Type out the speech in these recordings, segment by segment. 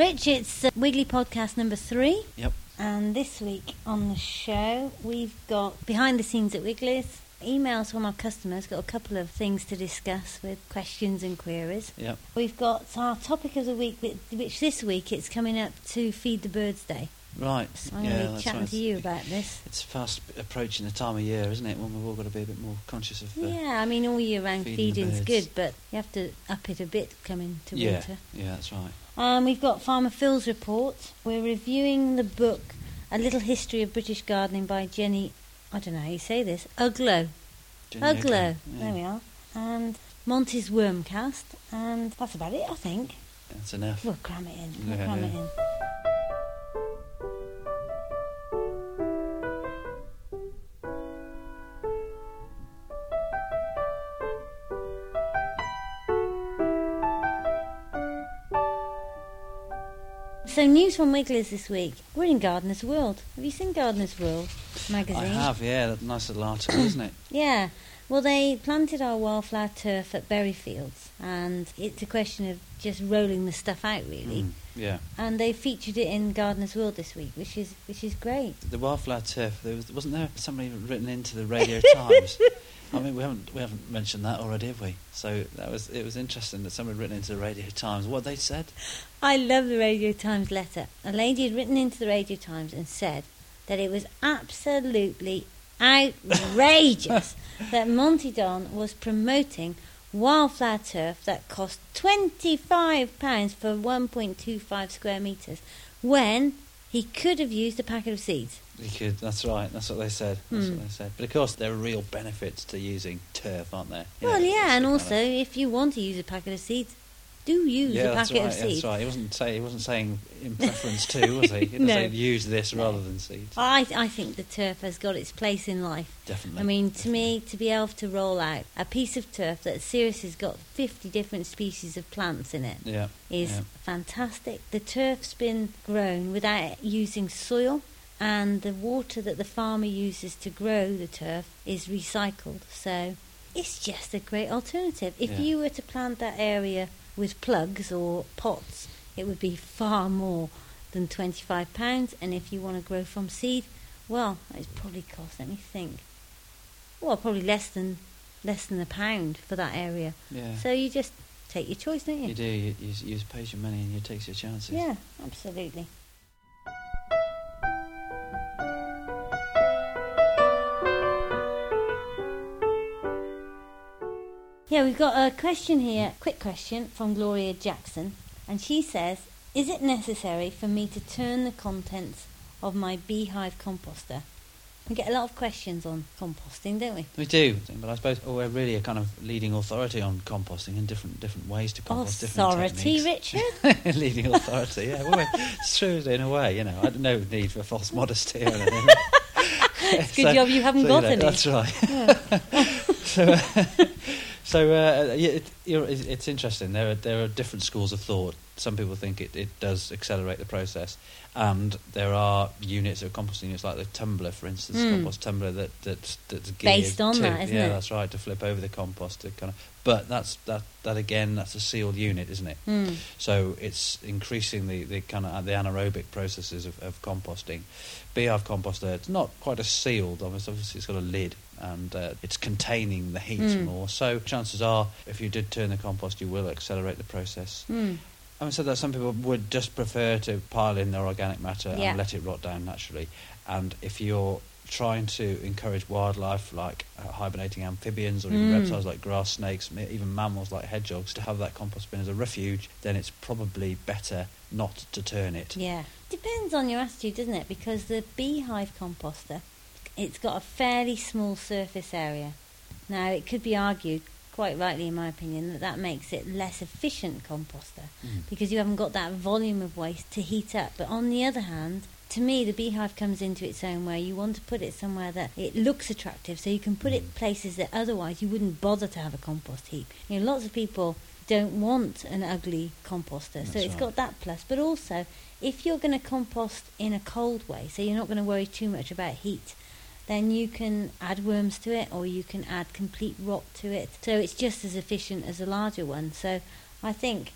Rich, it's uh, Wiggly Podcast number three. Yep. And this week on the show, we've got behind the scenes at Wiggly's, emails from our customers, got a couple of things to discuss with questions and queries. Yep. We've got our topic of the week, which- which this week it's coming up to Feed the Birds Day. Right. I'm yeah, going to be chatting right. to you about this. It's fast approaching the time of year, isn't it? When we've all got to be a bit more conscious of. Uh, yeah, I mean, all year round feeding feeding's good, but you have to up it a bit coming to yeah, winter. yeah, that's right. Um, we've got Farmer Phil's report. We're reviewing the book A Little History of British Gardening by Jenny, I don't know how you say this, Uglow. Jenny Uglow. Oakley, There we are. And Monty's Wormcast. And that's about it, I think. That's enough. We'll cram it in. We'll Yeah, cram yeah. it in. So news from Wigglers this week. We're in Gardener's World. Have you seen Gardener's World magazine? I have, yeah. That nice little article, isn't it? Yeah. Well, they planted our wildflower turf at Berryfields, and it's a question of just rolling the stuff out, really. Mm, yeah. And they featured it in Gardener's World this week, which is which is great. The wildflower turf. There was, wasn't there somebody written into the Radio Times? I mean, we haven't we haven't mentioned that already, have we? So that was it was interesting that someone had written into the Radio Times. What they said? I love the Radio Times letter. A lady had written into the Radio Times and said that it was absolutely outrageous that Monty Don was promoting wildflower turf that cost £25 for 1.25 square metres when he could have used a packet of seeds. He could. That's right. That's what they said. That's Hmm. what they said. But of course, there are real benefits to using turf, aren't there? You well, it's yeah, and kind also of- if you want to use a packet of seeds, do use yeah, a that's packet right. of seeds. That's right. He wasn't say he wasn't saying in preference to, was he? He didn't No. say use this rather than seeds. I, I think the turf has got its place in life. Definitely. I mean, to me, to be able to roll out a piece of turf that seriously has got 50 different species of plants in it Yeah. is yeah. fantastic. The turf's been grown without using soil, and the water that the farmer uses to grow the turf is recycled. So it's just a great alternative. If Yeah. you were to plant that area with plugs or pots, it would be far more than £25. And if you want to grow from seed, well, it's probably cost, let me think, well, probably less than less than a pound for that area. Yeah. So you just take your choice, don't you? you do. You, you, you pays your money and you takes your chances. Yeah, absolutely. Yeah, we've got a question here, quick question from Gloria Jackson, and she says, "Is it necessary for me to turn the contents of my beehive composter?" We get a lot of questions on composting, don't we? We do, but I suppose oh, we're really a kind of leading authority on composting and different different ways to compost. different Authority. Richard. leading authority, yeah. Well, it's true in a way, you know. I don't no need for false modesty or anything. It's a good job you haven't got know, any. That's right. Yeah. so, uh, so uh, yeah, it, it's it's interesting. There are there are different schools of thought. Some people think it, it does accelerate the process, and there are units of composting units like the tumbler, for instance, Mm. compost tumbler that that's, that's Based on to, that, isn't yeah, it? Yeah, that's right, to flip over the compost to kind of. But that's that that again, that's a sealed unit, isn't it? Hmm. So it's increasing the, the kind of the anaerobic processes of, of composting. Beehive composter, it's not quite as sealed. Obviously it's got a lid and uh, it's containing the heat Mm. more. So chances are, if you did turn the compost, you will accelerate the process. Hmm. Having said that, some people would just prefer to pile in their organic matter Yeah. and let it rot down naturally. And if you're trying to encourage wildlife like uh, hibernating amphibians or even Mm. reptiles like grass snakes, even mammals like hedgehogs, to have that compost bin as a refuge, then it's probably better not to turn it. Yeah. Depends on your attitude, doesn't it? Because the beehive composter, it's got a fairly small surface area. Now, it could be argued, quite rightly in my opinion, that that makes it less efficient composter Mm. because you haven't got that volume of waste to heat up. But on the other hand, to me, the beehive comes into its own where you want to put it somewhere that it looks attractive, so you can put it Mm. places that otherwise you wouldn't bother to have a compost heap. You know, lots of people don't want an ugly composter, so That's it's right. got that plus. But also, if you're going to compost in a cold way, so you're not going to worry too much about heat, then you can add worms to it or you can add complete rot to it. So it's just as efficient as a larger one. So I think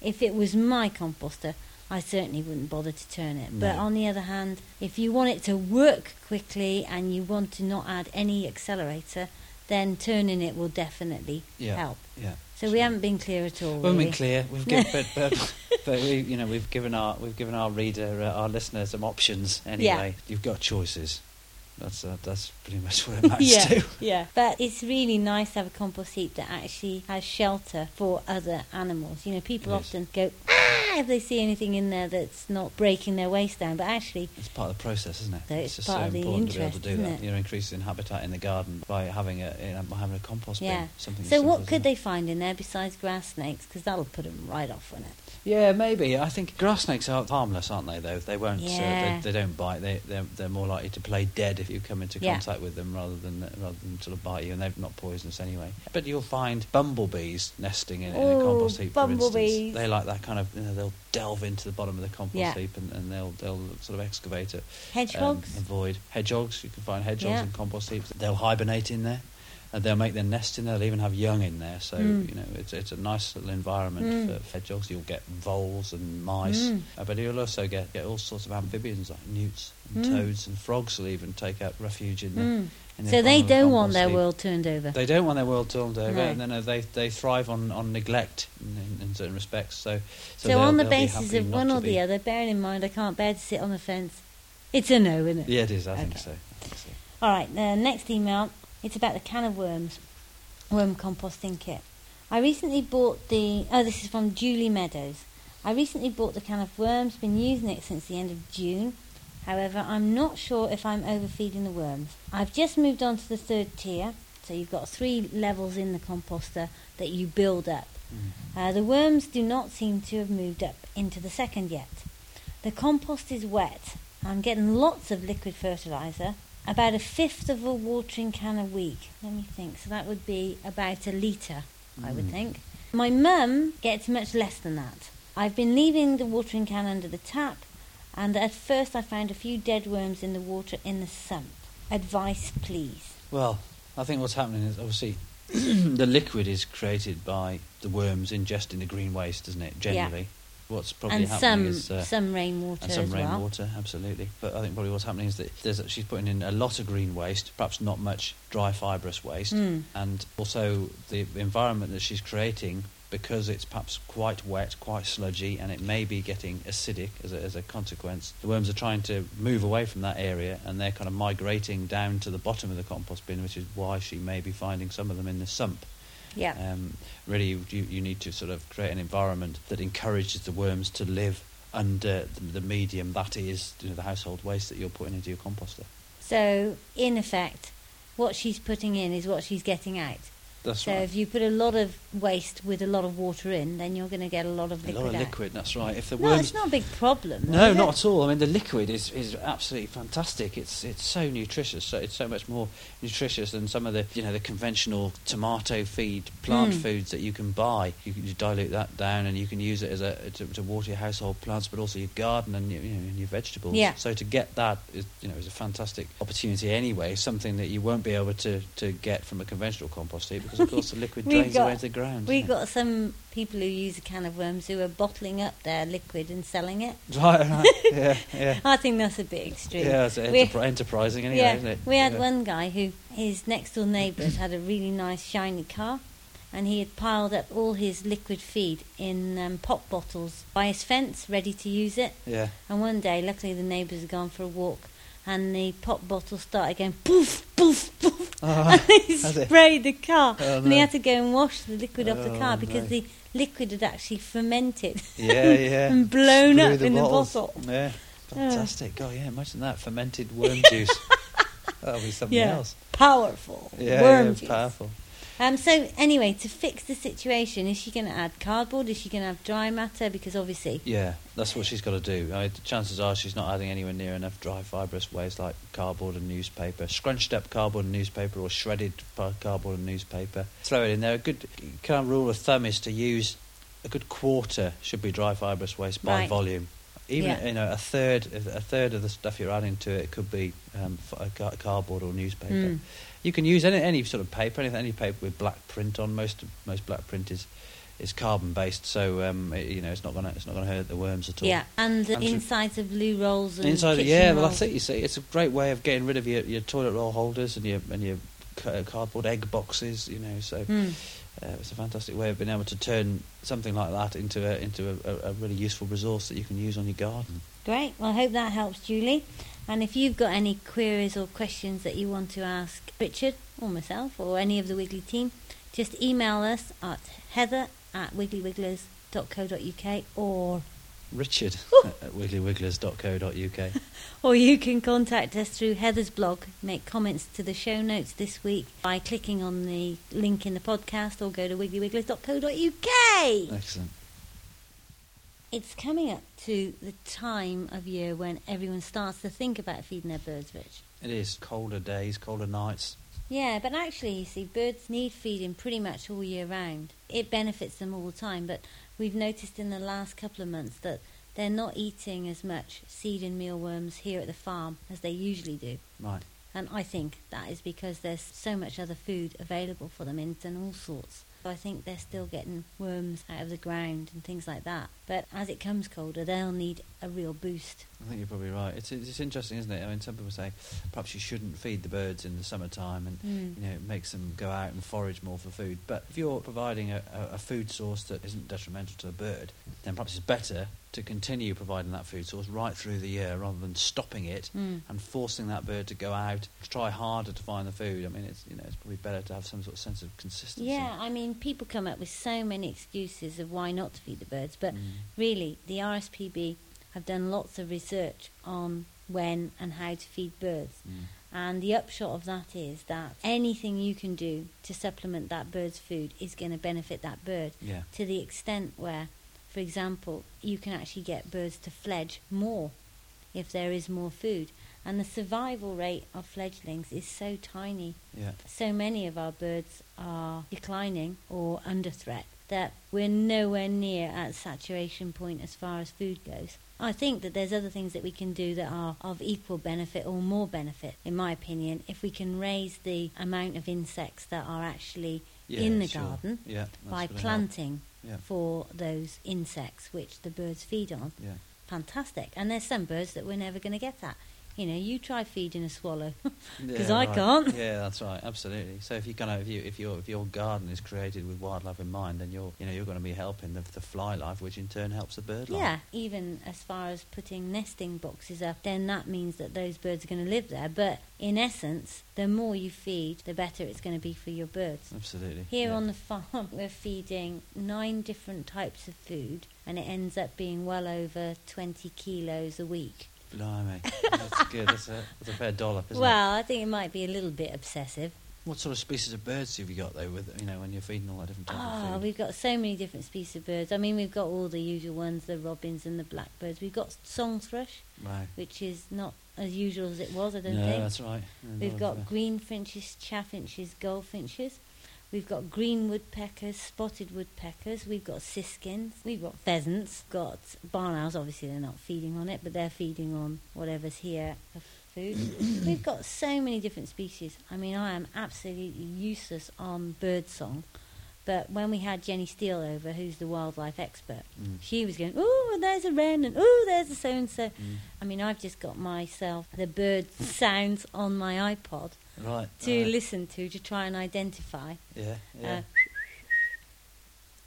if it was my composter, I certainly wouldn't bother to turn it. But on the other hand, if you want it to work quickly and you want to not add any accelerator, then turning it will definitely Yeah. help. Yeah. So we haven't been clear at all. We haven't really. been clear. We've given, but, but, but we, you know, we've given our we've given our reader, uh, our listener, some options. Anyway, you've got choices. That's uh, that's pretty much what it amounts yeah, to. yeah. But it's really nice to have a compost heap that actually has shelter for other animals. You know, people is. often go ah if they see anything in there that's not breaking their waste down, but actually, It's part of the process, isn't it? So it's just part so important to be able to do that. it? You're increasing habitat in the garden by having a you know, by having a compost yeah. bin. Something. So what could they find in there besides grass snakes? Because that'll put them right off, won't it? Yeah, maybe. I think grass snakes are harmless, aren't they? Though they won't. Uh, Yeah. they, they don't bite. They they're, they're more likely to play dead if you come into Yeah. contact with them rather than rather than sort of bite you, and they're not poisonous anyway. But you'll find bumblebees nesting in, in a compost heap. For bumblebees. instance, they like that kind of. You know, they'll delve into the bottom of the compost Yeah. heap and, and they'll they'll sort of excavate it. Hedgehogs. Um, avoid hedgehogs. You can find hedgehogs in compost heaps. They'll hibernate in there. And they'll make their nest in there. They'll even have young in there. So Mm. you know, it's it's a nice little environment Mm. for, hedgehogs. You'll get voles and mice, Mm. uh, but you'll also get, get all sorts of amphibians like newts and Mm. toads and frogs. Will even take out refuge in the. Mm. So they bottom of the don't want their world turned over. They don't want their world turned over, No. and then uh, they they thrive on, on neglect in, in, in certain respects. So So, they'll- on the basis of one or the other, bearing in mind I can't bear to sit on the fence, it's a no, isn't it? Yeah, it is. I think so. I think so. All right, the next email, it's about the can of worms, worm composting kit. I recently bought the, oh, this is from Julie Meadows. I recently bought the can of worms, been using it since the end of June. However, I'm not sure if I'm overfeeding the worms. I've just moved on to the third tier, so you've got three levels in the composter that you build up. Mm. Uh, the worms do not seem to have moved up into the second yet. The compost is wet. I'm getting lots of liquid fertilizer, about a fifth of a watering can a week. Let me think. So that would be about a litre, I would Mm. think. My mum gets much less than that. I've been leaving the watering can under the tap, and at first I found a few dead worms in the water in the sump. Advice, please. Well, I think what's happening is obviously the liquid is created by the worms ingesting the green waste, isn't it? Generally, what's probably and happening some is uh, some rainwater and some as well. rainwater, absolutely. But I think probably what's happening is that there's, she's putting in a lot of green waste, perhaps not much dry fibrous waste, Mm. and also the environment that she's creating because it's perhaps quite wet, quite sludgy, and it may be getting acidic as a, as a consequence. The worms are trying to move away from that area, and they're kind of migrating down to the bottom of the compost bin, which is why she may be finding some of them in the sump. Yeah. Um, really, you, you need to sort of create an environment that encourages the worms to live under the, the medium that is you know, the household waste that you're putting into your composter. So, in effect, what she's putting in is what she's getting out. That's so, right. if you put a lot of waste with a lot of water in, then you're going to get a lot of a liquid lot of out. liquid. That's right. If the No, worms it's not a big problem. No, not it? at all. I mean, the liquid is, is absolutely fantastic. It's it's so nutritious. So it's so much more nutritious than some of the you know the conventional tomato feed plant Mm. foods that you can buy. You can dilute that down, and you can use it as a to, to water your household plants, but also your garden and your, you know and your vegetables. Yeah. So to get that is you know is a fantastic opportunity anyway. Something that you won't be able to, to get from a conventional compost heap because of course the liquid drains got- away to the ground. We've got some people who use a can of worms who are bottling up their liquid and selling it. right, right, yeah, yeah. I think that's a bit extreme. Yeah, it's enterpri- enterprising anyway, yeah, isn't it? we had Yeah. one guy who his next door neighbours had a really nice shiny car, and he had piled up all his liquid feed in um, pop bottles by his fence, ready to use it. Yeah. And one day, luckily, the neighbours had gone for a walk, and the pop bottle started going poof, poof, poof, Oh, and he has it? sprayed the car. Oh, And he had to go and wash the liquid off the Oh, car because no. the liquid had actually fermented Yeah, yeah. and blown up the in bottles. the bottle. Yeah, oh. fantastic. Oh, yeah, imagine that fermented worm juice. That'll be something Yeah. else. Powerful. Yeah, worm yeah, juice. powerful. Um, so anyway, to fix the situation, is she going to add cardboard? Is she going to have dry matter? Because obviously, Yeah, that's what she's got to do. I mean, the chances are she's not adding anywhere near enough dry fibrous waste like cardboard and newspaper, scrunched up cardboard and newspaper, or shredded cardboard and newspaper. Throw it in there. A good kind of rule of thumb is to use a good quarter should be dry fibrous waste by Right. volume. Even Yeah. you know a third, a third of the stuff you're adding to it could be um, cardboard or newspaper. Mm. You can use any, any sort of paper, any, any paper with black print on. Most most black print is it's carbon based, so um, it, you know it's not gonna it's not gonna hurt the worms at all. Yeah, and the And to- insides of loo rolls and Inside, yeah, well rolls. that's it. You see, it's a great way of getting rid of your, your toilet roll holders and your and your cardboard egg boxes. You know, so Hmm. uh, it's a fantastic way of being able to turn something like that into a into a, a really useful resource that you can use on your garden. Great. Well, I hope that helps, Julie. And if you've got any queries or questions that you want to ask Richard or myself or any of the Wiggly team, just email us at heather at wigglywigglers.co.uk or Richard at wigglywigglers.co.uk. or you can contact us through Heather's blog. Make comments to the show notes this week by clicking on the link in the podcast or go to wigglywigglers.co.uk. Excellent. It's coming up to the time of year when everyone starts to think about feeding their birds, Rich. It is colder days, colder nights. Yeah, but actually, you see, birds need feeding pretty much all year round. It benefits them all the time, but we've noticed in the last couple of months that they're not eating as much seed and mealworms here at the farm as they usually do. Right. And I think that is because there's so much other food available for them in and all sorts. I think they're still getting worms out of the ground and things like that. But as it comes colder, they'll need a real boost. I think you're probably right. It's it's interesting, isn't it? I mean, some people say perhaps you shouldn't feed the birds in the summertime, and Mm. you know it makes them go out and forage more for food. But if you're providing a, a, food source that isn't detrimental to the bird, then perhaps it's better to continue providing that food source right through the year rather than stopping it Mm. and forcing that bird to go out to try harder to find the food. I mean, it's you know it's probably better to have some sort of sense of consistency. Yeah, I mean, people come up with so many excuses of why not to feed the birds, but Mm. really, the RSPB have done lots of research on when and how to feed birds. Mm. And the upshot of that is that anything you can do to supplement that bird's food is going to benefit that bird Yeah. to the extent where, for example, you can actually get birds to fledge more if there is more food. And the survival rate of fledglings is so tiny Yeah. so many of our birds are declining or under threat that we're nowhere near at saturation point as far as food goes. I think that there's other things that we can do that are of equal benefit or more benefit, in my opinion, if we can raise the amount of insects that are actually Yeah, in the sure. garden Yeah. by planting Yeah. for those insects which the birds feed on. Yeah. Fantastic. And there's some birds that we're never going to get at. You know, you try feeding a swallow. 'Cause Yeah, I right. can't. Yeah, that's right. Absolutely. So if you kind of if you if your if your garden is created with wildlife in mind, then you're you know you're going to be helping the, the fly life, which in turn helps the bird life. Yeah, even as far as putting nesting boxes up, then that means that those birds are going to live there. But in essence, the more you feed, the better it's going to be for your birds. Absolutely. Here yeah. on the farm, we're feeding nine different types of food, and it ends up being well over 20 kilos a week. Blimey, that's good. That's a that's a fair dollop, isn't well, I think it might be a little bit obsessive. What sort of species of birds have you got though? With you know when you're feeding all that different type of food. we've got so many different species of birds. I mean, we've got all the usual ones, the robins and the blackbirds. We've got song thrush, Right. which is not as usual as it was, I don't no, think. that's right. No, We've not got of, uh, green finches, chaffinches, goldfinches. We've got green woodpeckers, spotted woodpeckers. We've got siskins. We've got pheasants. Got barn owls. Obviously, they're not feeding on it, but they're feeding on whatever's here for food. We've got so many different species. I mean, I am absolutely useless on bird song. But when we had Jenny Steele over, who's the wildlife expert, Mm. she was going, "Oh, there's a wren," and "Oh, there's a so and so." I mean, I've just got myself the bird sounds on my iPod Right. to right. listen to to try and identify. Yeah. Yeah.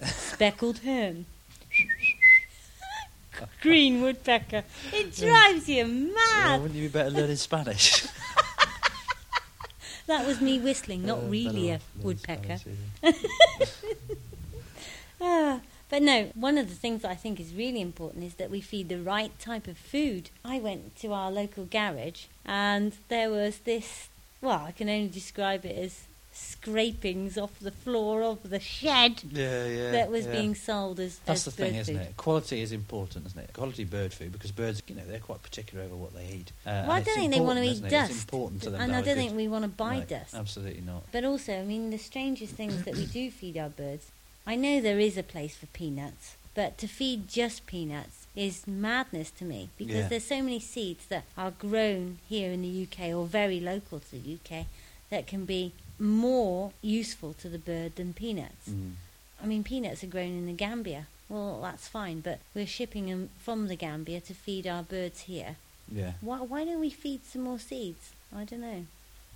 Uh, speckled hen. Green woodpecker. It drives you Well, mad. wouldn't you be better learning Spanish? That was me whistling, not Uh, really a woodpecker. Spanish, yeah. Ah, but no, one of the things that I think is really important is that we feed the right type of food. I went to our local garage and there was this, well, I can only describe it as scrapings off the floor of the shed Yeah, yeah. that was yeah. being sold as, That's as the thing, bird isn't it? Quality is important, isn't it? Quality bird food because birds, you know, they're quite particular over what they eat. Uh, Well, I don't think they want to eat it? dust. It's important to them. and I don't a think we want to buy No, dust. Absolutely not. But also, I mean, the strangest things that we do feed our birds. I know there is a place for peanuts, but to feed just peanuts is madness to me because Yeah. there's so many seeds that are grown here in the UK or very local to the UK that can be more useful to the bird than peanuts. Mm. I mean, peanuts are grown in the Gambia. Well, that's fine, but we're shipping them from the Gambia to feed our birds here. Yeah, Why, why don't we feed some more seeds? I don't know.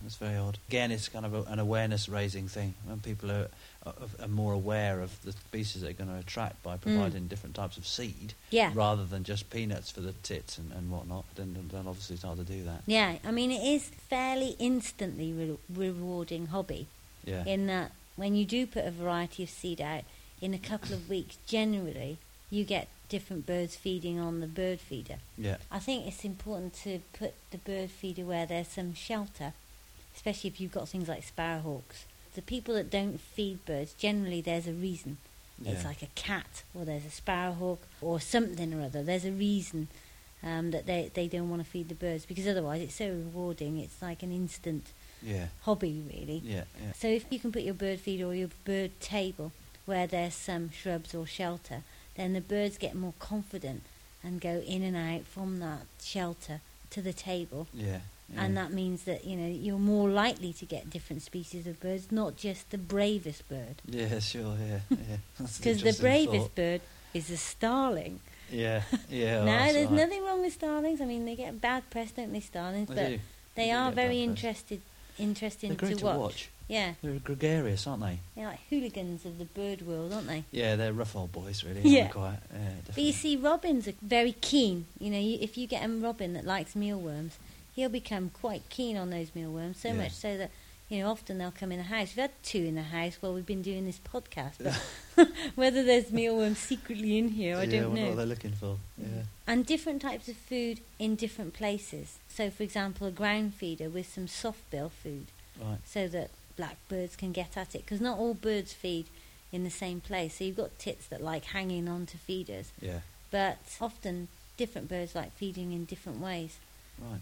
That's very odd. Again, it's kind of a, an awareness raising thing. When people are, are, are more aware of the species they're going to attract by providing different types of seed Mm. Yeah. rather than just peanuts for the tits and, and whatnot, then then they'll obviously start to do that. Yeah, I mean, it is fairly instantly re- rewarding hobby Yeah. in that when you do put a variety of seed out in a couple of weeks, generally you get different birds feeding on the bird feeder. yeah. I think it's important to put the bird feeder where there's some shelter, especially if you've got things like sparrowhawks. The people that don't feed birds, generally there's a reason. It's like a cat, or there's a sparrowhawk, or something or other. There's a reason um, that they, they don't want to feed the birds because otherwise it's so rewarding. It's like an instant Yeah. hobby, really. Yeah. Yeah. So if you can put your bird feeder or your bird table where there's some shrubs or shelter, then the birds get more confident and go in and out from that shelter to the table. Yeah. And that means that you know you're more likely to get different species of birds, not just the bravest bird. Yeah, sure, yeah, yeah. Because the bravest thought. bird is a starling. Yeah, yeah. well, now, there's right. nothing wrong with starlings. I mean, they get bad press, don't they, starlings? They but do. they do are very interested, interesting to to watch. watch. Yeah, They're gregarious, aren't they? they're like hooligans of the bird world, aren't they? Yeah, they're rough old boys, really. Yeah. quite. Yeah, But you see, robins are very keen. You know, you, if you get a robin that likes mealworms, he'll become quite keen on those mealworms. So Yeah. much so that you know often they'll come in the house. We've had two in the house while we've been doing this podcast. But whether there's mealworms secretly in here, I yeah, don't know. what they're looking for. Yeah, and different types of food in different places. So, for example, a ground feeder with some soft bill food, right. so that blackbirds can get at it. Because not all birds feed in the same place. So you've got tits that like hanging on to feeders, Yeah, but often different birds like feeding in different ways. right.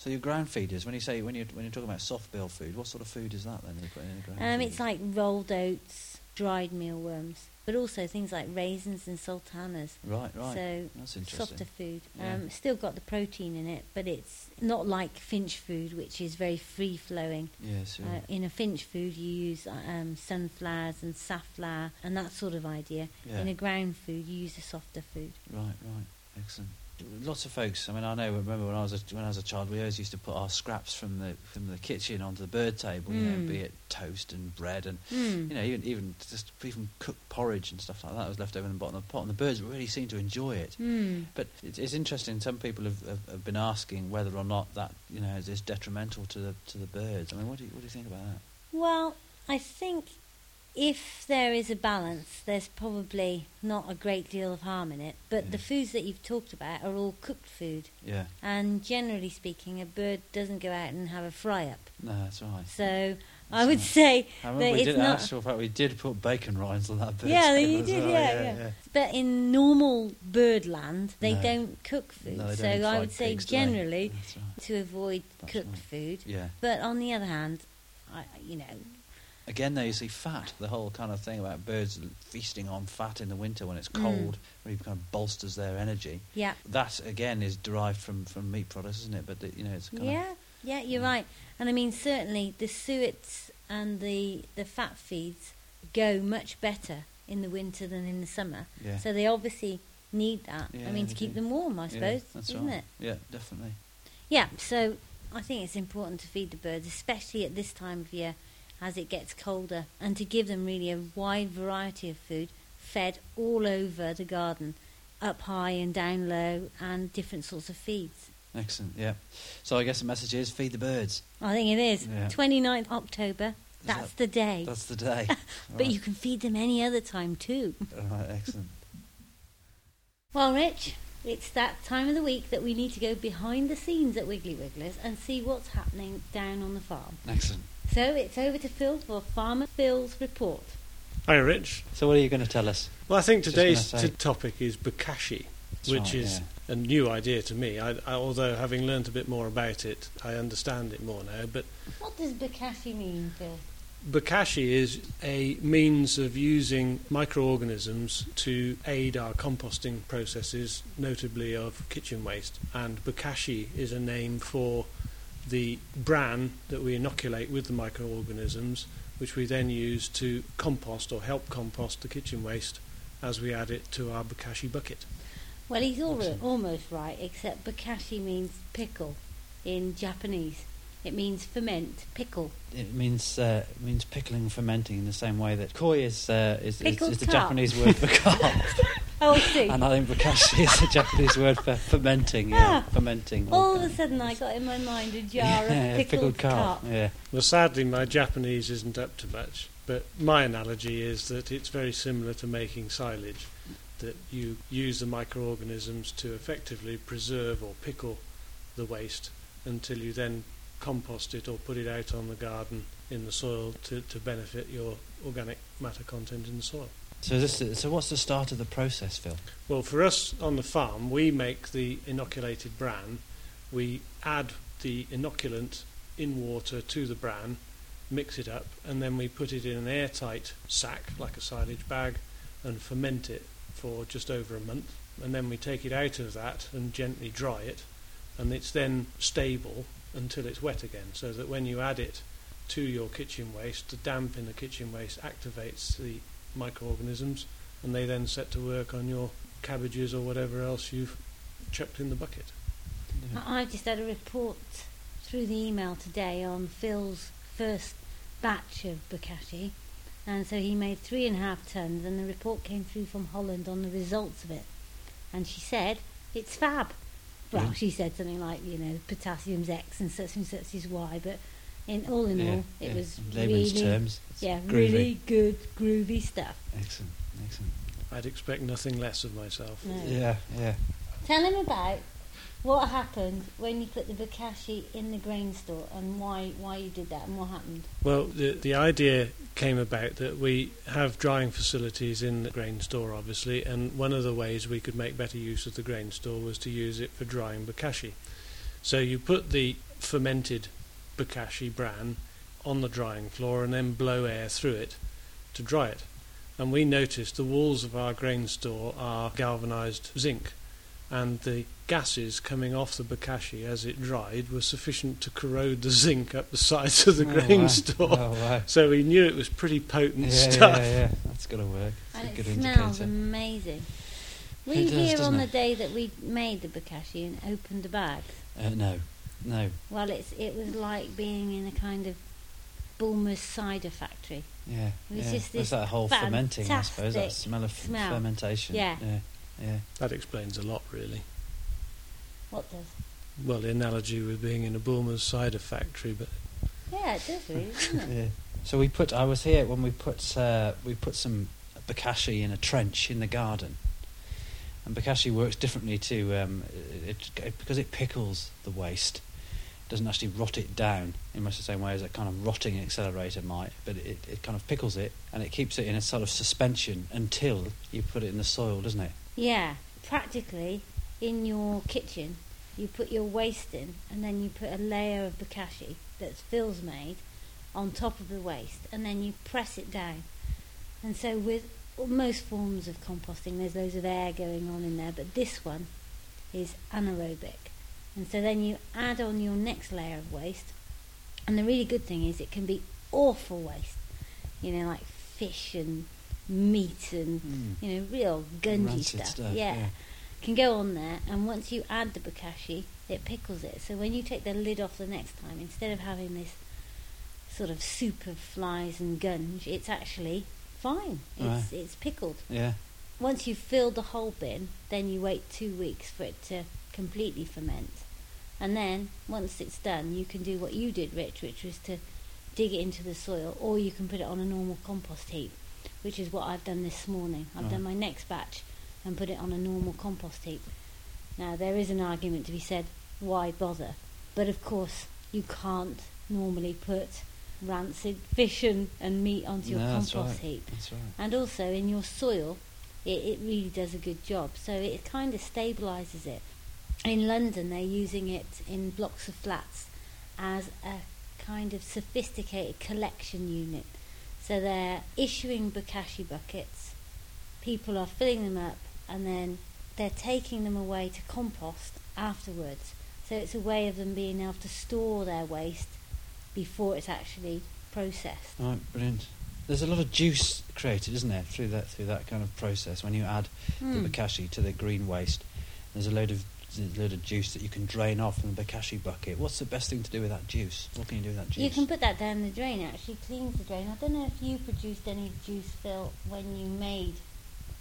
So your ground feeders, when you say when you when you're talking about soft bill food, what sort of food is that then? You put in ground Um, it's like rolled oats, dried mealworms, but also things like raisins and sultanas. right, right. So That's interesting. softer food. Yeah. Um, still got the protein in it, but it's not like finch food, which is very free flowing. Yeah, sure. Uh, in a finch food, you use um, sunflowers and safflower and that sort of idea. yeah. In a ground food, you use a softer food. Right, right, excellent. Lots of folks. I mean, I know. Remember when I was a, when I was a child, we always used to put our scraps from the from the kitchen onto the bird table. You know, Mm. be it toast and bread, and Mm. you know, even even just even cooked porridge and stuff like that was left over in the bottom of the pot, and the birds really seem to enjoy it. Mm. But it's, it's interesting. Some people have, have, have been asking whether or not that you know is, is detrimental to the to the birds. I mean, what do you, what do you think about that? Well, I think if there is a balance, there's probably not a great deal of harm in it. But Yeah. the mm. foods that you've talked about are all cooked food. Yeah, And generally speaking, a bird doesn't go out and have a fry up. no, that's right. So I would right. say I that we did. Actual fact, we did put bacon rinds on that bird. Yeah, you did, well. yeah, yeah. But in normal bird land, they No. don't cook food. No, they so I would say generally right. to avoid That's cooked right. food. Yeah. But on the other hand, I, you know, Again, though, you see fat. The whole kind of thing about birds feasting on fat in the winter when it's Mm. cold, really kind of bolsters their energy. yeah, That again is derived from, from meat products, isn't it? But the, you know, it's kind yeah, yeah, you're Yeah. right. And I mean, certainly the suets and the the fat feeds go much better in the winter than in the summer. yeah. So they obviously need that. Yeah, I mean, to keep do. them warm, I Yeah, suppose, that's isn't right. it? Yeah, definitely. Yeah, so I think it's important to feed the birds, especially at this time of year as it gets colder, and to give them really a wide variety of food fed all over the garden, up high and down low, and different sorts of feeds. Excellent. Yeah. So I guess the message is feed the birds. I think it is. Yeah. 29th October, Is that's that- the day. That's the day. But you can feed them any other time too. Right, excellent. Well, Rich, it's that time of the week that we need to go behind the scenes at Wiggly Wigglers and see what's happening down on the farm. Excellent. So it's over to Phil for Farmer Phil's report. Hi, Rich. So what are you going to tell us? Well, I think today's say- t- topic is bokashi, That's which right, is yeah. a new idea to me. I, I, although having learnt a bit more about it, I understand it more now. But What does bokashi mean, Phil? bokashi is a means of using microorganisms to aid our composting processes, notably of kitchen waste. And bokashi is a name for the bran that we inoculate with the microorganisms which we then use to compost or help compost the kitchen waste as we add it to our bokashi bucket. Well, he's al- almost right, except bokashi means pickle in Japanese. It means ferment, pickle. It means uh, it means pickling fermenting in the same way that koi is uh, is, is, is the carp. Japanese word for carp, Oh, I see. and I think bokashi is the Japanese word for fermenting. Yeah, Ah. fermenting. or- All of a sudden, I got in my mind a jar yeah, of pickled, carp. Yeah, Well, sadly, my Japanese isn't up to much, but my analogy is that it's very similar to making silage, that you use the microorganisms to effectively preserve or pickle the waste until you then compost it or put it out on the garden in the soil to, to benefit your organic matter content in the soil. So this so what's the start of the process, Phil? Well, for us on the farm, we make the inoculated bran. We add the inoculant in water to the bran, mix it up, and then we put it in an airtight sack, like a silage bag, and ferment it for just over a month. And then we take it out of that and gently dry it, and it's then stable until it's wet again, so that when you add it to your kitchen waste, the damp in the kitchen waste activates the microorganisms and they then set to work on your cabbages or whatever else you've chucked in the bucket. I- I've just had a report through the email today on Phil's first batch of bokashi, and so he made three and a half tons, and the report came through from Holland on the results of it, and she said it's fab. Well, Yeah. she said something like you know potassium's X and such and such is Y, but in all in yeah, all, it yeah. was In layman's really terms. it's yeah groovy. really good groovy stuff. excellent, excellent. I'd expect nothing less of myself. No. Yeah, yeah. Tell him about what happened when you put the bokashi in the grain store and why why you did that and what happened. Well, the, the idea came about that we have drying facilities in the grain store, obviously, and one of the ways we could make better use of the grain store was to use it for drying bokashi. So you put the fermented bokashi bran on the drying floor and then blow air through it to dry it. And we noticed the walls of our grain store are galvanized zinc, and the gases coming off the bokashi as it dried were sufficient to corrode the zinc up the sides of the Oh, grain wow. store. Oh, wow. So we knew it was pretty potent Yeah, stuff. yeah, yeah. That's got to work. It's And a it good smells indicator. amazing. Were you here doesn't on the day that we made the bokashi and opened the bag? Uh, no, no. Well, it's it was like being in a kind of Bulmer's cider factory. Yeah, It was yeah. just There's this that whole fermenting, I suppose. That smell of smell. fermentation. Yeah. yeah, yeah. That explains a lot, really. What does? Well, the analogy with being in a Bulmer's cider factory, but Yeah, it does really, doesn't it? Yeah. So we put. I was here when we put. Uh, we put some bokashi in a trench in the garden, and bokashi works differently to um, it, it because it pickles the waste. It doesn't actually rot it down in much the same way as a kind of rotting accelerator might, but it, it kind of pickles it and it keeps it in a sort of suspension until you put it in the soil, doesn't it? Yeah, practically in your kitchen, you put your waste in, and then you put a layer of bokashi that Phil's made on top of the waste, and then you press it down. And so, with most forms of composting, there's loads of air going on in there, but this one is anaerobic. And so then you add on your next layer of waste, and the really good thing is it can be awful waste, you know, like fish and meat and Mm. you know, real gungy Rancid stuff. yeah. yeah. Can go on there, and once you add the bokashi, it pickles it. So when you take the lid off the next time, instead of having this sort of soup of flies and gunge, it's actually fine. It's Right. it's pickled. Yeah. Once you've filled the whole bin, then you wait two weeks for it to completely ferment. And then, once it's done, you can do what you did, Rich, which was to dig it into the soil, or you can put it on a normal compost heap, which is what I've done this morning. I've done uh-huh. my next batch and put it on a normal compost heap. Now, there is an argument to be said why bother? But of course, you can't normally put rancid fish and, and meat onto your No, that's compost right. heap. That's right. And also in your soil, it, it really does a good job. So it kind of stabilises it. In London, they're using it in blocks of flats as a kind of sophisticated collection unit. So they're issuing bokashi buckets, people are filling them up, and then they're taking them away to compost afterwards. So it's a way of them being able to store their waste before it's actually processed. Right, brilliant. There's a lot of juice created, isn't there, through that through that kind of process when you add Hmm. the bokashi to the green waste. There's a load of load of juice that you can drain off from the bokashi bucket. What's the best thing to do with that juice? What can you do with that juice? You can put that down the drain. It actually cleans the drain. I don't know if you produced any juice, Phil, when you made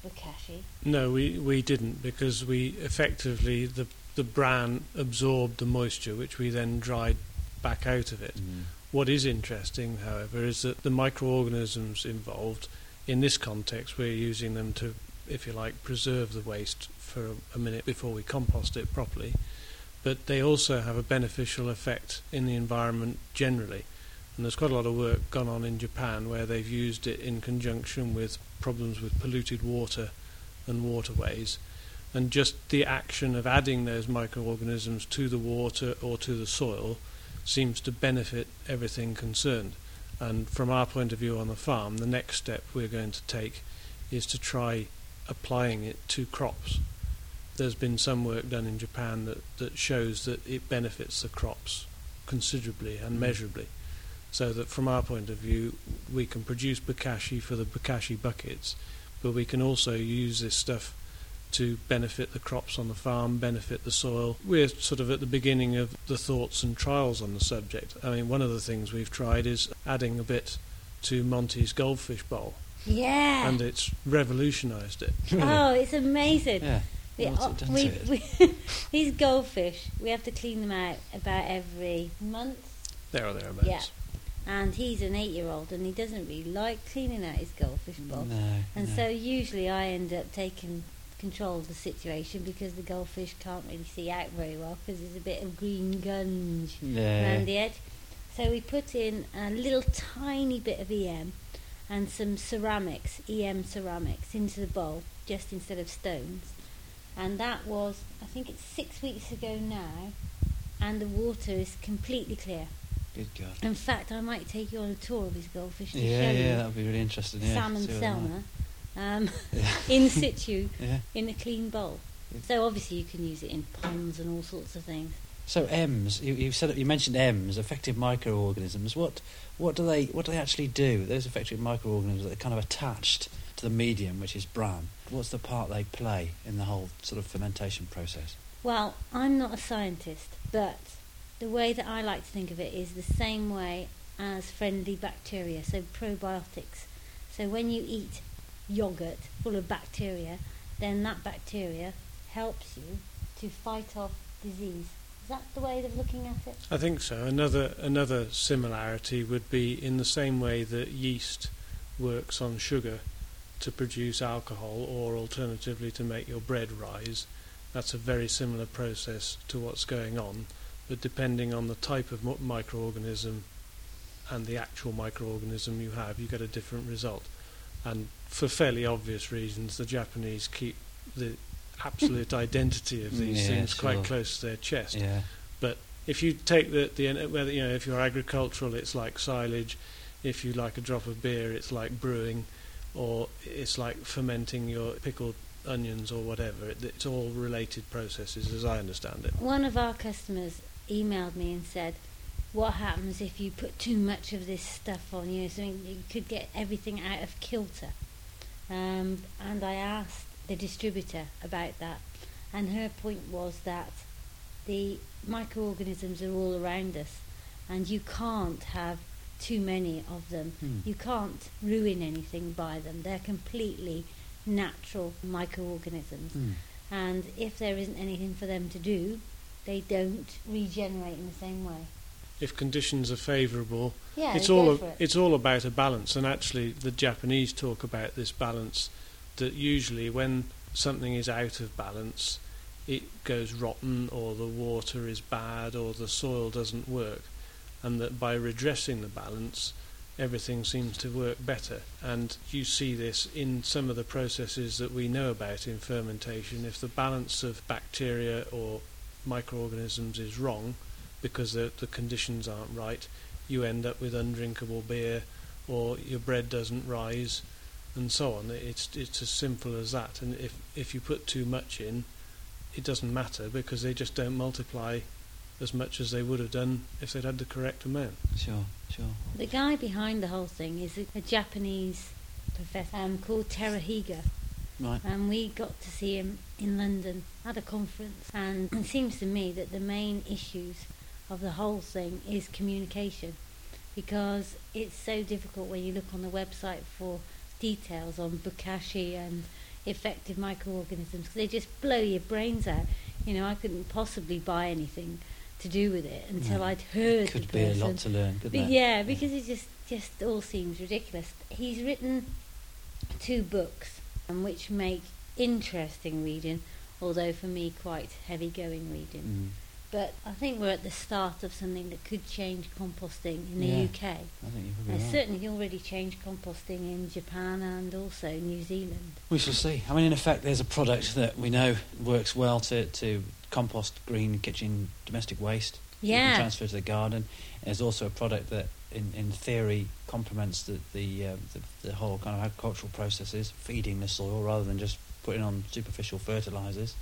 bokashi. No, we, we didn't because we effectively the the bran absorbed the moisture, which we then dried back out of it. Mm. What is interesting, however, is that the microorganisms involved in this context, we're using them to, if you like, preserve the waste for a, a minute before we compost it properly. But they also have a beneficial effect in the environment generally. And there's quite a lot of work gone on in Japan where they've used it in conjunction with problems with polluted water and waterways. And just the action of adding those microorganisms to the water or to the soil seems to benefit everything concerned. And from our point of view on the farm, the next step we're going to take is to try applying it to crops. There's been some work done in Japan that, that shows that it benefits the crops considerably and Mm. measurably. So that from our point of view, we can produce bokashi for the bokashi buckets, but we can also use this stuff to benefit the crops on the farm, benefit the soil. We're sort of at the beginning of the thoughts and trials on the subject. I mean, one of the things we've tried is adding a bit to Monty's goldfish bowl, Yeah. and it's revolutionised it. Oh, it's amazing. Yeah. We, What's oh, it we, to we, these goldfish, we have to clean them out about every month. There or thereabouts. Yeah. And he's an eight-year-old, and he doesn't really like cleaning out his goldfish bowl. No. And no. so usually I end up taking control of the situation because the goldfish can't really see out very well because there's a bit of green gunge yeah. around the edge. So we put in a little tiny bit of EM and some ceramics, EM ceramics, into the bowl just instead of stones. And that was, I think it's six weeks ago now, and the water is completely clear. Good God. In fact, I might take you on a tour of his goldfish to Yeah, show yeah, you that would be really interesting. Yeah, Sam and see what they're like. Selma um, Yeah. in situ Yeah. in a clean bowl. So obviously you can use it in ponds and all sorts of things. So M's, you, you said you mentioned M's, effective microorganisms. What what do they what do they actually do? Those effective microorganisms that are kind of attached to the medium, which is bran. What's the part they play in the whole sort of fermentation process? Well, I'm not a scientist, but the way that I like to think of it is the same way as friendly bacteria, so probiotics. So when you eat yogurt full of bacteria, then that bacteria helps you to fight off disease. That the way of looking at it? I think so. Another another similarity would be in the same way that yeast works on sugar to produce alcohol, or alternatively to make your bread rise. That's a very similar process to what's going on, but depending on the type of microorganism and the actual microorganism you have, you get a different result. And for fairly obvious reasons, the Japanese keep the absolute identity of these Yeah, things quite close to their chest Yeah. if you take the the whether you know if you're agricultural, it's like silage. If you like a drop of beer, it's like brewing, or it's like fermenting your pickled onions or whatever. It, it's all related processes, as I understand it. One of our customers emailed me and said, "What happens if you put too much of this stuff on you? So you could get everything out of kilter." Um, and I asked the distributor about that, and her point was that the microorganisms are all around us, and you can't have too many of them. Hmm. You can't ruin anything by them. They're completely natural microorganisms Hmm. and if there isn't anything for them to do, they don't regenerate in the same way. If conditions are favourable, Yeah, it's all a, it. it's all about a balance. And actually, the Japanese talk about this balance. That usually, when something is out of balance, it goes rotten, or the water is bad, or the soil doesn't work, and that by redressing the balance, everything seems to work better. And you see this in some of the processes that we know about in fermentation. If the balance of bacteria or microorganisms is wrong, because the, the conditions aren't right, you end up with undrinkable beer, or your bread doesn't rise, and so on. It's it's as simple as that. And if if you put too much in, it doesn't matter because they just don't multiply as much as they would have done if they'd had the correct amount. Sure, sure. The guy behind the whole thing is a, a Japanese professor um, called Teruo Higa. Right. and we got to see him in London at a conference. And it seems to me that the main issues of the whole thing is communication, because it's so difficult when you look on the website for details on bokashi and effective microorganisms because they just blow your brains out. You know, I couldn't possibly buy anything to do with it until No. I'd heard Could the be a lot to learn, couldn't But it? yeah, because it just just all seems ridiculous. He's written two books, um, which make interesting reading, although for me quite heavy going reading. Mm. But I think we're at the start of something that could change composting in the Yeah. UK. I think you're right. certainly already changed composting in Japan and also New Zealand. We shall see. I mean, in effect, there's a product that we know works well to, to compost green kitchen domestic waste. You can Yeah. transfer to the garden. There's also a product that, in, in theory, complements the the, uh, the the whole kind of agricultural processes, feeding the soil rather than just putting on superficial fertilizers.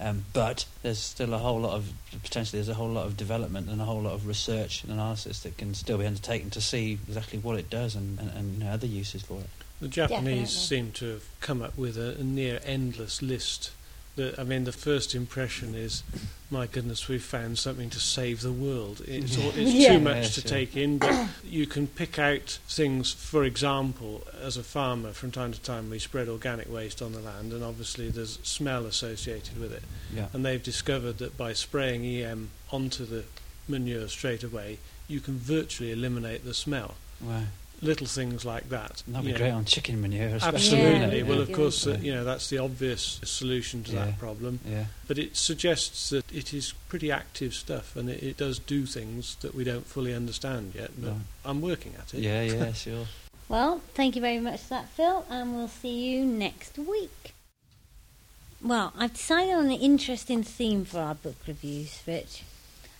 Um, but there's still a whole lot of potentially there's a whole lot of development and a whole lot of research and analysis that can still be undertaken to see exactly what it does and, and, and you know, other uses for it. The Japanese Definitely. seem to have come up with a, a near endless list. That I mean, the first impression is, my goodness, we've found something to save the world. It's, all, it's Yeah. too much Yeah, to sure. take in, but you can pick out things. For example, as a farmer, from time to time, we spread organic waste on the land, and obviously there's smell associated with it. Yeah. And they've discovered that by spraying EM onto the manure straight away, you can virtually eliminate the smell. Wow. Little things like that. That'd be know. great on chicken manure, especially. Absolutely. wouldn't it? Yeah, Well, yeah. of course, uh, you know that's the obvious solution to Yeah. that problem. Yeah. But it suggests that it is pretty active stuff, and it, it does do things that we don't fully understand yet. But Right. I'm working at it. Yeah, yeah, sure. Well, thank you very much for that, Phil, and we'll see you next week. Well, I've decided on an interesting theme for our book reviews, Rich,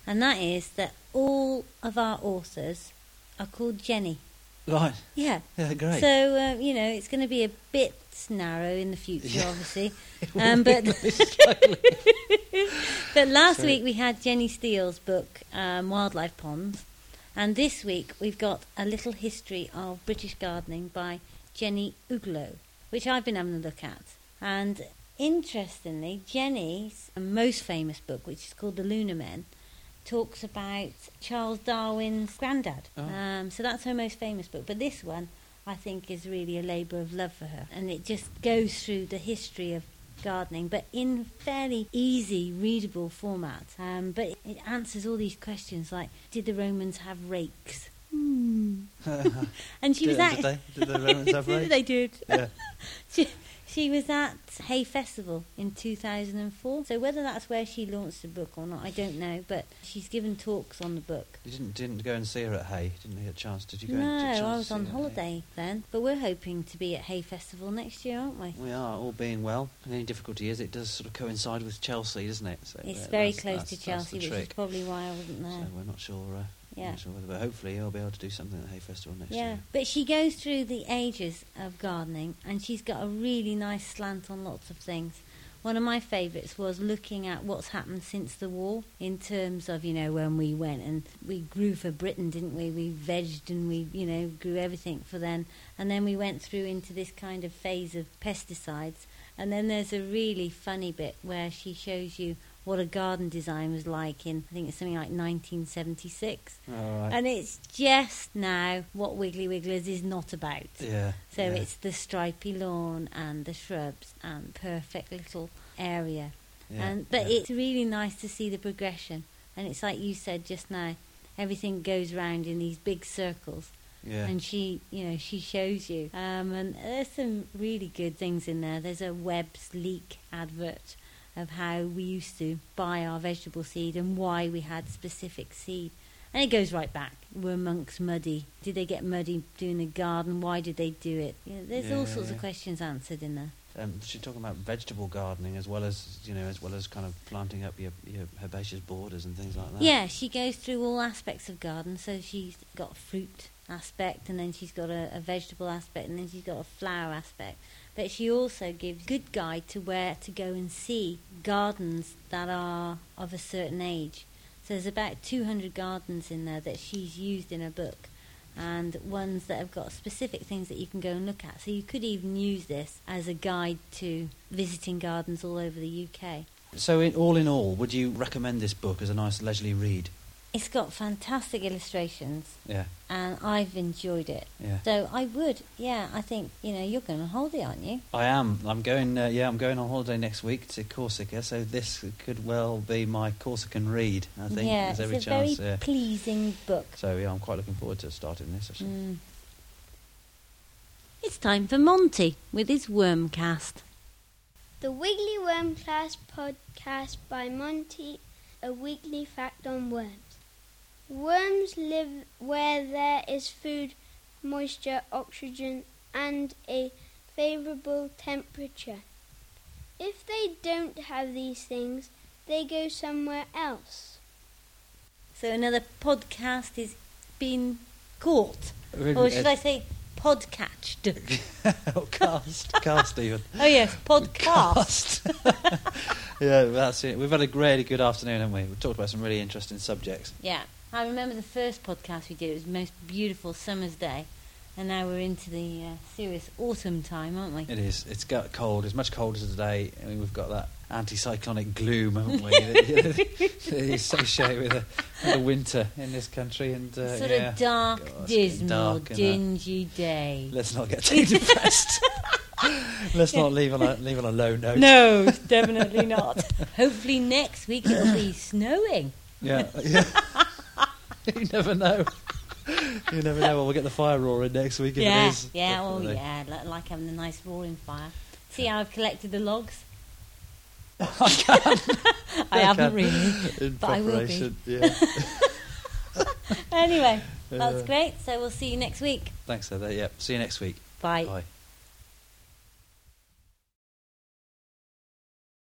and that is that all of our authors are called Jenny. Right. Yeah. Yeah, great. So, uh, you know, it's going to be a bit narrow in the future, Yeah. obviously. Um, but, but last So- week we had Jenny Steele's book, um, Wildlife Ponds. And this week we've got a little history of British gardening by Jenny Uglow, which I've been having a look at. And interestingly, Jenny's most famous book, which is called The Lunar Men, talks about Charles Darwin's granddad. Oh. Um, so that's her most famous book. But this one, I think, is really a labour of love for her. And it just goes through the history of gardening, but in fairly easy, readable format. Um, but it, it answers all these questions like, did the Romans have rakes? Hmm. And she was did, did they? Did the Romans have rakes? they did. yeah. She, she was at Hay Festival in 2004. So whether that's where she launched the book or not, I don't know. But she's given talks on the book. You didn't didn't go and see her at Hay, didn't you get a chance? Did you go? no, and, I was on see her at Hay? holiday then. But we're hoping to be at Hay Festival next year, aren't we? We are all being well. The only difficulty is it does sort of coincide with Chelsea, doesn't it? So, It's uh, very close to Chelsea, which is probably why I wasn't there. So we're not sure. Uh, yeah. not sure whether, but hopefully I'll be able to do something at the Hay Festival next Yeah, year. but she goes through the ages of gardening and she's got a really nice slant on lots of things. One of my favourites was looking at what's happened since the war in terms of, you know, when we went and we grew for Britain, didn't we? We vegged and we, you know, grew everything for then. And then we went through into this kind of phase of pesticides. And then there's a really funny bit where she shows you what a garden design was like in, I think it's something like 1976. All right. And it's just now what Wiggly Wigglers is not about. yeah. So yeah. it's the stripy lawn and the shrubs and perfect little area. Yeah, and but yeah. it's really nice to see the progression. And it's like you said just now, everything goes round in these big circles. yeah. And she, you know, she shows you. Um, and there's some really good things in there. There's a Webb's leek advert of how we used to buy our vegetable seed and why we had specific seed. And it goes right back. Were monks muddy? Did they get muddy doing the garden? Why did they do it? You know, there's all Yeah, sorts yeah. of questions answered in there. Um, she's talking about vegetable gardening as well as you know, as well as kind of planting up your, your herbaceous borders and things like that. Yeah, she goes through all aspects of garden. So she's got a fruit aspect, and then she's got a, a vegetable aspect, and then she's got a flower aspect. But she also gives good guide to where to go and see gardens that are of a certain age. So there's about 200 gardens in there that she's used in her book, and ones that have got specific things that you can go and look at. So you could even use this as a guide to visiting gardens all over the UK. So, in, all in all, would you recommend this book as a nice leisurely read? It's got fantastic illustrations, Yeah, and I've enjoyed it. yeah. So I would, yeah, I think you know you're going on holiday, aren't you? I am. I'm going. Uh, yeah, I'm going on holiday next week to Corsica. So this could well be my Corsican read. I think yeah, there's every it's a chance. very yeah. pleasing book. So yeah, I'm quite looking forward to starting this. Actually. Mm. It's time for Monty with his Wormcast. The Wiggly Wormcast podcast by Monty, a weekly fact on worms. Worms live where there is food, moisture, oxygen, and a favorable temperature. If they don't have these things, they go somewhere else. So another podcast is being caught, Really, or should I say podcatched? oh, cast, cast even. oh yes, podcast. yeah, that's it. We've had a really good afternoon, haven't we? We've talked about some really interesting subjects. Yeah, I remember the first podcast we did. It was the most beautiful summer's day, and now we're into the uh, serious autumn time, aren't we? It is. It's got cold. It's much colder today. I mean, we've got that anticyclonic gloom, haven't we? that, is associated with the, with the winter in this country, and uh, sort yeah. of dark, God, dismal, dark dingy day. Let's not get too depressed. Let's not leave on a leave on a low note. No, definitely not. Hopefully next week it'll be snowing. Yeah. yeah. you never know. You never know. Well, we'll get the fire roaring next week if yeah, it is. yeah, oh Definitely. yeah, li- like having a nice roaring fire. See how I've collected the logs? I can. I haven't can. really. In But I will be. Yeah. Anyway, that's great. So we'll see you next week. Thanks, Heather. Yeah. See you next week. Bye. Bye.